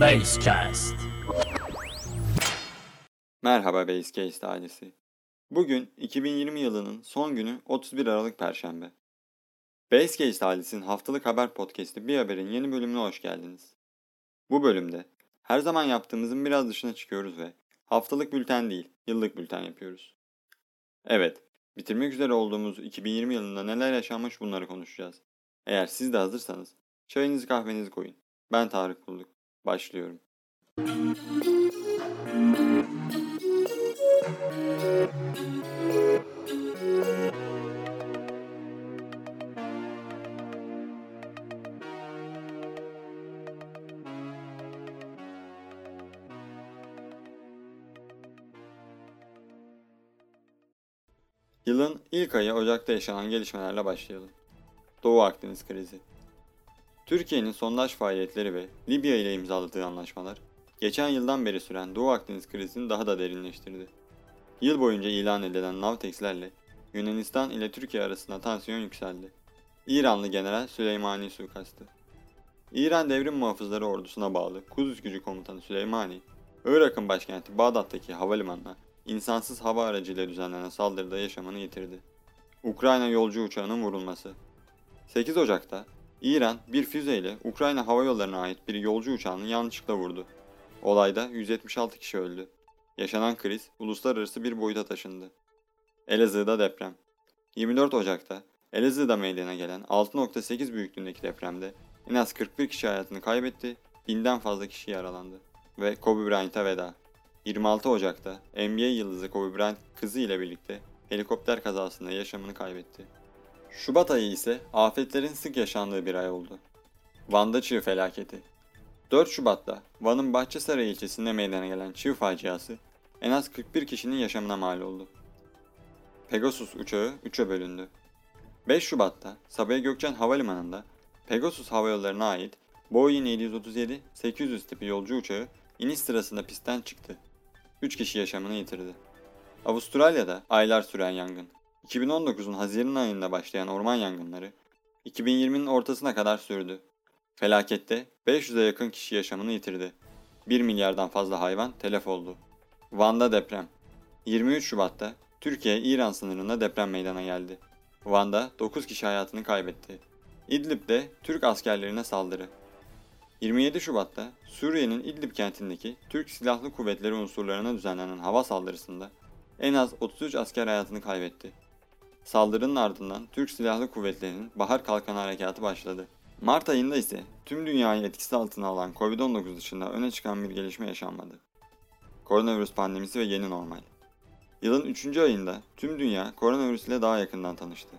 Basecast. Merhaba Basecast ailesi. Bugün 2020 yılının son günü 31 Aralık Perşembe. Basecast ailesinin haftalık haber podcast'i Bir Haber'in yeni bölümüne hoş geldiniz. Bu bölümde her zaman yaptığımızın biraz dışına çıkıyoruz ve haftalık bülten değil, yıllık bülten yapıyoruz. Evet, bitirmek üzere olduğumuz 2020 yılında neler yaşanmış bunları konuşacağız. Eğer siz de hazırsanız çayınızı kahvenizi koyun. Ben Tarık Bulduk. Başlıyorum. Yılın ilk ayı Ocak'ta yaşanan gelişmelerle başlayalım. Doğu Akdeniz krizi. Türkiye'nin sondaj faaliyetleri ve Libya ile imzaladığı anlaşmalar, geçen yıldan beri süren Doğu Akdeniz krizini daha da derinleştirdi. Yıl boyunca ilan edilen Navtex'lerle Yunanistan ile Türkiye arasında tansiyon yükseldi. İranlı General Süleymani suikastı. İran Devrim Muhafızları Ordusu'na bağlı Kudüs Gücü Komutanı Süleymani, Irak'ın başkenti Bağdat'taki havalimanına insansız hava aracıyla düzenlenen saldırıda yaşamını yitirdi. Ukrayna yolcu uçağının vurulması 8 Ocak'ta İran bir füzeyle Ukrayna hava yollarına ait bir yolcu uçağını yanlışlıkla vurdu. Olayda 176 kişi öldü. Yaşanan kriz uluslararası bir boyuta taşındı. Elazığ'da deprem 24 Ocak'ta Elazığ'da meydana gelen 6.8 büyüklüğündeki depremde en az 41 kişi hayatını kaybetti, binden fazla kişi yaralandı. Ve Kobe Bryant'a veda. 26 Ocak'ta NBA yıldızı Kobe Bryant kızı ile birlikte helikopter kazasında yaşamını kaybetti. Şubat ayı ise afetlerin sık yaşandığı bir ay oldu. Van'da çığ felaketi. 4 Şubat'ta Van'ın Bahçesaray ilçesinde meydana gelen çığ faciası en az 41 kişinin yaşamına mal oldu. Pegasus uçağı 3'e bölündü. 5 Şubat'ta Sabiha Gökçen Havalimanı'nda Pegasus Hava Yolları'na ait Boeing 737-800 tipi yolcu uçağı iniş sırasında pistten çıktı. 3 kişi yaşamını yitirdi. Avustralya'da aylar süren yangın. 2019'un Haziran ayında başlayan orman yangınları 2020'nin ortasına kadar sürdü. Felakette 500'e yakın kişi yaşamını yitirdi. 1 milyardan fazla hayvan telef oldu. Van'da deprem. 23 Şubat'ta Türkiye-İran sınırında deprem meydana geldi. Van'da 9 kişi hayatını kaybetti. İdlib'de Türk askerlerine saldırı. 27 Şubat'ta Suriye'nin İdlib kentindeki Türk Silahlı Kuvvetleri unsurlarına düzenlenen hava saldırısında en az 33 asker hayatını kaybetti. Saldırının ardından Türk Silahlı Kuvvetleri'nin Bahar Kalkanı Harekatı başladı. Mart ayında ise tüm dünyayı etkisi altına alan Covid-19 dışında öne çıkan bir gelişme yaşanmadı. Koronavirüs pandemisi ve yeni normal. Yılın 3. ayında tüm dünya koronavirüs ile daha yakından tanıştı.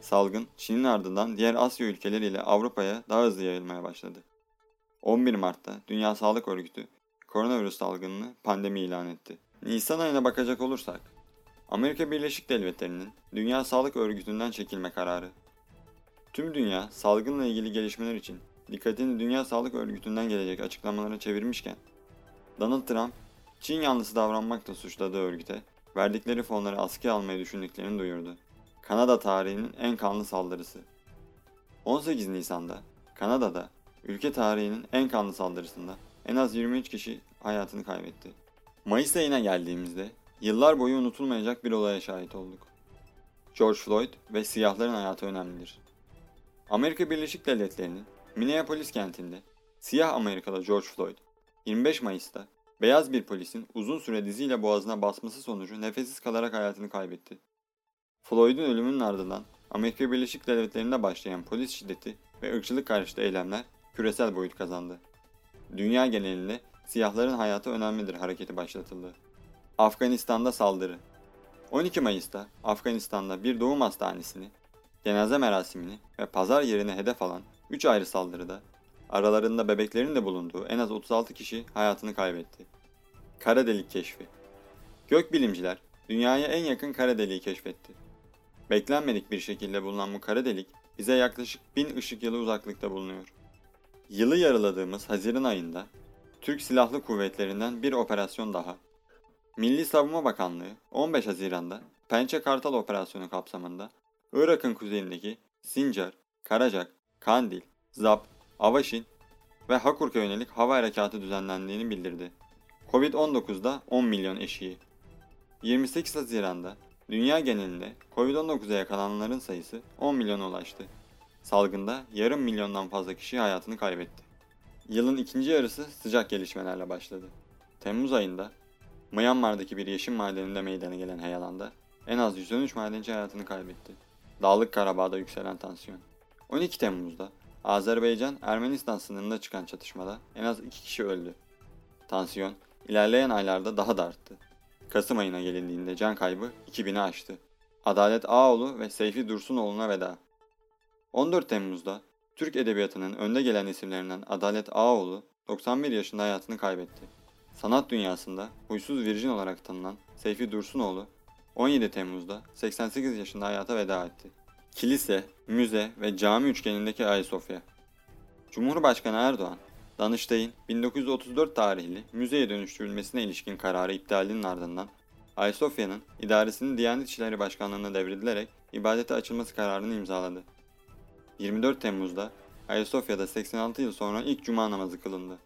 Salgın Çin'in ardından diğer Asya ülkeleriyle Avrupa'ya daha hızlı yayılmaya başladı. 11 Mart'ta Dünya Sağlık Örgütü koronavirüs salgınını pandemi ilan etti. Nisan ayına bakacak olursak, Amerika Birleşik Devletleri'nin Dünya Sağlık Örgütü'nden çekilme kararı. Tüm dünya salgınla ilgili gelişmeler için dikkatini Dünya Sağlık Örgütü'nden gelecek açıklamalara çevirmişken, Donald Trump, Çin yanlısı davranmakla suçladığı örgüte verdikleri fonları askıya almayı düşündüklerini duyurdu. Kanada tarihinin en kanlı saldırısı. 18 Nisan'da Kanada'da ülke tarihinin en kanlı saldırısında en az 23 kişi hayatını kaybetti. Mayıs ayına geldiğimizde yıllar boyu unutulmayacak bir olaya şahit olduk. George Floyd ve siyahların hayatı önemlidir. Amerika Birleşik Devletleri'nin Minneapolis kentinde siyah Amerikalı George Floyd 25 Mayıs'ta beyaz bir polisin uzun süre diziyle boğazına basması sonucu nefessiz kalarak hayatını kaybetti. Floyd'un ölümünün ardından Amerika Birleşik Devletleri'nde başlayan polis şiddeti ve ırkçılık karşıtı eylemler küresel boyut kazandı. Dünya genelinde siyahların hayatı önemlidir hareketi başlatıldı. Afganistan'da saldırı 12 Mayıs'ta Afganistan'da bir doğum hastanesini, cenaze merasimini ve pazar yerine hedef alan 3 ayrı saldırıda aralarında bebeklerin de bulunduğu en az 36 kişi hayatını kaybetti. Kara delik keşfi Gökbilimciler dünyaya en yakın kara deliği keşfetti. Beklenmedik bir şekilde bulunan bu kara delik bize yaklaşık 1000 ışık yılı uzaklıkta bulunuyor. Yılı yarıladığımız Haziran ayında Türk Silahlı Kuvvetleri'nden bir operasyon daha. Milli Savunma Bakanlığı 15 Haziran'da Pençe Kartal operasyonu kapsamında Irak'ın kuzeyindeki Sincar, Karacak, Kandil, Zap, Avaşin ve Hakurk'a yönelik hava harekatı düzenlendiğini bildirdi. Covid-19'da 10 milyon eşiği. 28 Haziran'da dünya genelinde Covid-19'a yakalananların sayısı 10 milyona ulaştı. Salgında yarım milyondan fazla kişi hayatını kaybetti. Yılın ikinci yarısı sıcak gelişmelerle başladı. Temmuz ayında Myanmar'daki bir yeşil madeninde meydana gelen heyelanda en az 113 madenci hayatını kaybetti. Dağlık Karabağ'da yükselen tansiyon. 12 Temmuz'da Azerbaycan-Ermenistan sınırında çıkan çatışmada en az 2 kişi öldü. Tansiyon ilerleyen aylarda daha da arttı. Kasım ayına gelindiğinde can kaybı 2000'i aştı. Adalet Ağoğlu ve Seyfi Dursunoğlu'na veda. 14 Temmuz'da Türk Edebiyatı'nın önde gelen isimlerinden Adalet Ağoğlu 91 yaşında hayatını kaybetti. Sanat dünyasında huysuz virjin olarak tanınan Seyfi Dursunoğlu 17 Temmuz'da 88 yaşında hayata veda etti. Kilise, müze ve cami üçgenindeki Ayasofya. Cumhurbaşkanı Erdoğan, Danıştay'ın 1934 tarihli müzeye dönüştürülmesine ilişkin kararı iptalinin ardından Ayasofya'nın idaresinin Diyanet İşleri Başkanlığı'na devredilerek ibadete açılması kararını imzaladı. 24 Temmuz'da Ayasofya'da 86 yıl sonra ilk cuma namazı kılındı.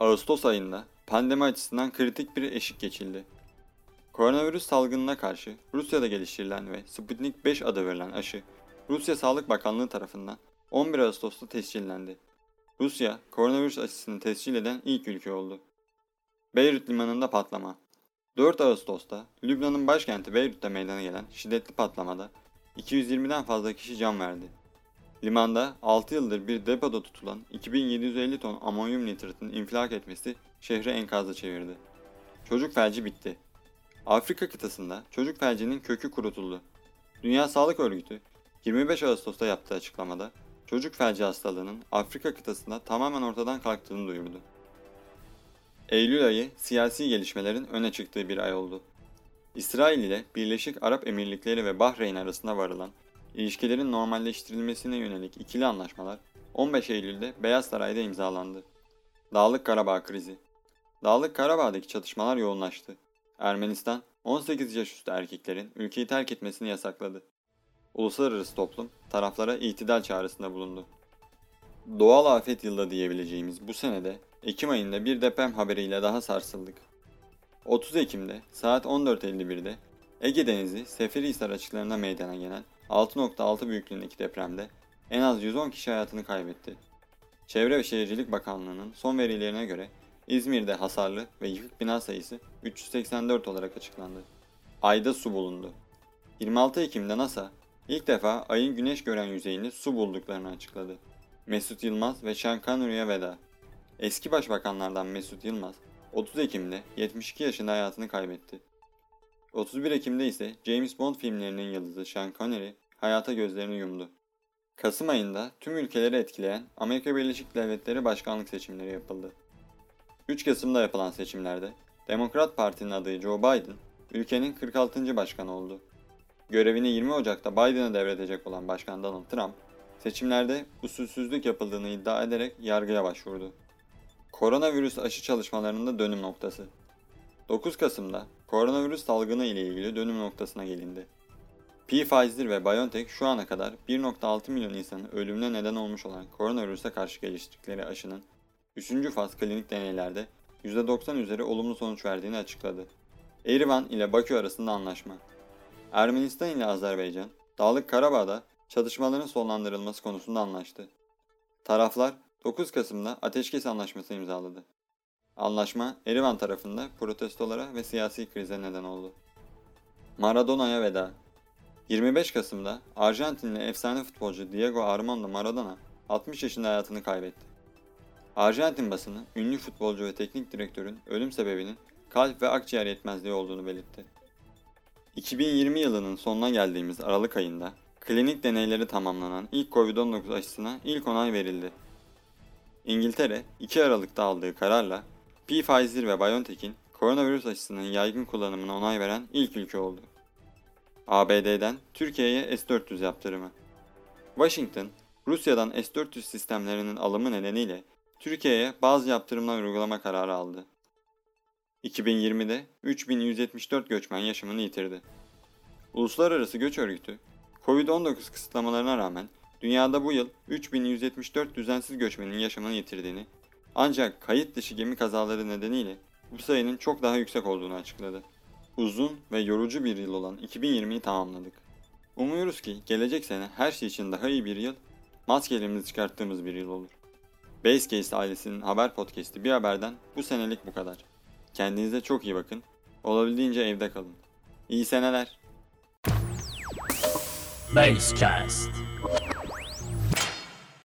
Ağustos ayında pandemi açısından kritik bir eşik geçildi. Koronavirüs salgınına karşı Rusya'da geliştirilen ve Sputnik 5 adı verilen aşı, Rusya Sağlık Bakanlığı tarafından 11 Ağustos'ta tescillendi. Rusya, koronavirüs aşısını tescil eden ilk ülke oldu. Beyrut limanında patlama. 4 Ağustos'ta Lübnan'ın başkenti Beyrut'ta meydana gelen şiddetli patlamada 220'den fazla kişi can verdi. Limanda 6 yıldır bir depoda tutulan 2750 ton amonyum nitratın infilak etmesi şehri enkazla çevirdi. Çocuk felci bitti. Afrika kıtasında çocuk felcinin kökü kurutuldu. Dünya Sağlık Örgütü 25 Ağustos'ta yaptığı açıklamada çocuk felci hastalığının Afrika kıtasında tamamen ortadan kalktığını duyurdu. Eylül ayı siyasi gelişmelerin öne çıktığı bir ay oldu. İsrail ile Birleşik Arap Emirlikleri ve Bahreyn arasında varılan ilişkilerin normalleştirilmesine yönelik ikili anlaşmalar 15 Eylül'de Beyaz Saray'da imzalandı. Dağlık Karabağ krizi Dağlık Karabağ'daki çatışmalar yoğunlaştı. Ermenistan 18 yaş üstü erkeklerin ülkeyi terk etmesini yasakladı. Uluslararası toplum taraflara itidal çağrısında bulundu. Doğal afet yılı diyebileceğimiz bu senede Ekim ayında bir deprem haberiyle daha sarsıldık. 30 Ekim'de saat 14.51'de Ege Denizi Seferihisar açıklarında meydana gelen 6.6 büyüklüğündeki depremde en az 110 kişi hayatını kaybetti. Çevre ve Şehircilik Bakanlığı'nın son verilerine göre İzmir'de hasarlı ve yıkık bina sayısı 384 olarak açıklandı. Ayda su bulundu. 26 Ekim'de NASA ilk defa ayın güneş gören yüzeyinde su bulduklarını açıkladı. Mesut Yılmaz ve Connery'e veda. Eski başbakanlardan Mesut Yılmaz 30 Ekim'de 72 yaşında hayatını kaybetti. 31 Ekim'de ise James Bond filmlerinin yıldızı Sean Connery hayata gözlerini yumdu. Kasım ayında tüm ülkeleri etkileyen Amerika Birleşik Devletleri başkanlık seçimleri yapıldı. 3 Kasım'da yapılan seçimlerde Demokrat Parti'nin adayı Joe Biden ülkenin 46. başkanı oldu. Görevini 20 Ocak'ta Biden'a devredecek olan Başkan Donald Trump, seçimlerde usulsüzlük yapıldığını iddia ederek yargıya başvurdu. Koronavirüs aşı çalışmalarında dönüm noktası. 9 Kasım'da koronavirüs salgını ile ilgili dönüm noktasına gelindi. Pfizer ve BioNTech şu ana kadar 1.6 milyon insanın ölümüne neden olmuş olan koronavirüse karşı geliştirdikleri aşının 3. faz klinik deneylerde %90 üzeri olumlu sonuç verdiğini açıkladı. Erivan ile Bakü arasında anlaşma. Ermenistan ile Azerbaycan, Dağlık Karabağ'da çatışmaların sonlandırılması konusunda anlaştı. Taraflar 9 Kasım'da ateşkes anlaşması imzaladı. Anlaşma Erivan tarafında protestolara ve siyasi krize neden oldu. Maradona'ya veda 25 Kasım'da Arjantinli efsane futbolcu Diego Armando Maradona 60 yaşında hayatını kaybetti. Arjantin basını ünlü futbolcu ve teknik direktörün ölüm sebebinin kalp ve akciğer yetmezliği olduğunu belirtti. 2020 yılının sonuna geldiğimiz Aralık ayında klinik deneyleri tamamlanan ilk Covid-19 aşısına ilk onay verildi. İngiltere 2 Aralık'ta aldığı kararla Pfizer ve BioNTech'in koronavirüs aşısının yaygın kullanımına onay veren ilk ülke oldu. ABD'den Türkiye'ye S-400 yaptırımı. Washington, Rusya'dan S-400 sistemlerinin alımı nedeniyle Türkiye'ye bazı yaptırımlar uygulama kararı aldı. 2020'de 3174 göçmen yaşamını yitirdi. Uluslararası Göç Örgütü, Covid-19 kısıtlamalarına rağmen dünyada bu yıl 3174 düzensiz göçmenin yaşamını yitirdiğini Ancak kayıt dışı gemi kazaları nedeniyle bu sayının çok daha yüksek olduğunu açıkladı. Uzun ve yorucu bir yıl olan 2020'yi tamamladık. Umuyoruz ki gelecek sene her şey için daha iyi bir yıl, maskelerimizi çıkarttığımız bir yıl olur. Basecase ailesinin haber podcast'i bir haberden bu senelik bu kadar. Kendinize çok iyi bakın. Olabildiğince evde kalın. İyi seneler. Basecast.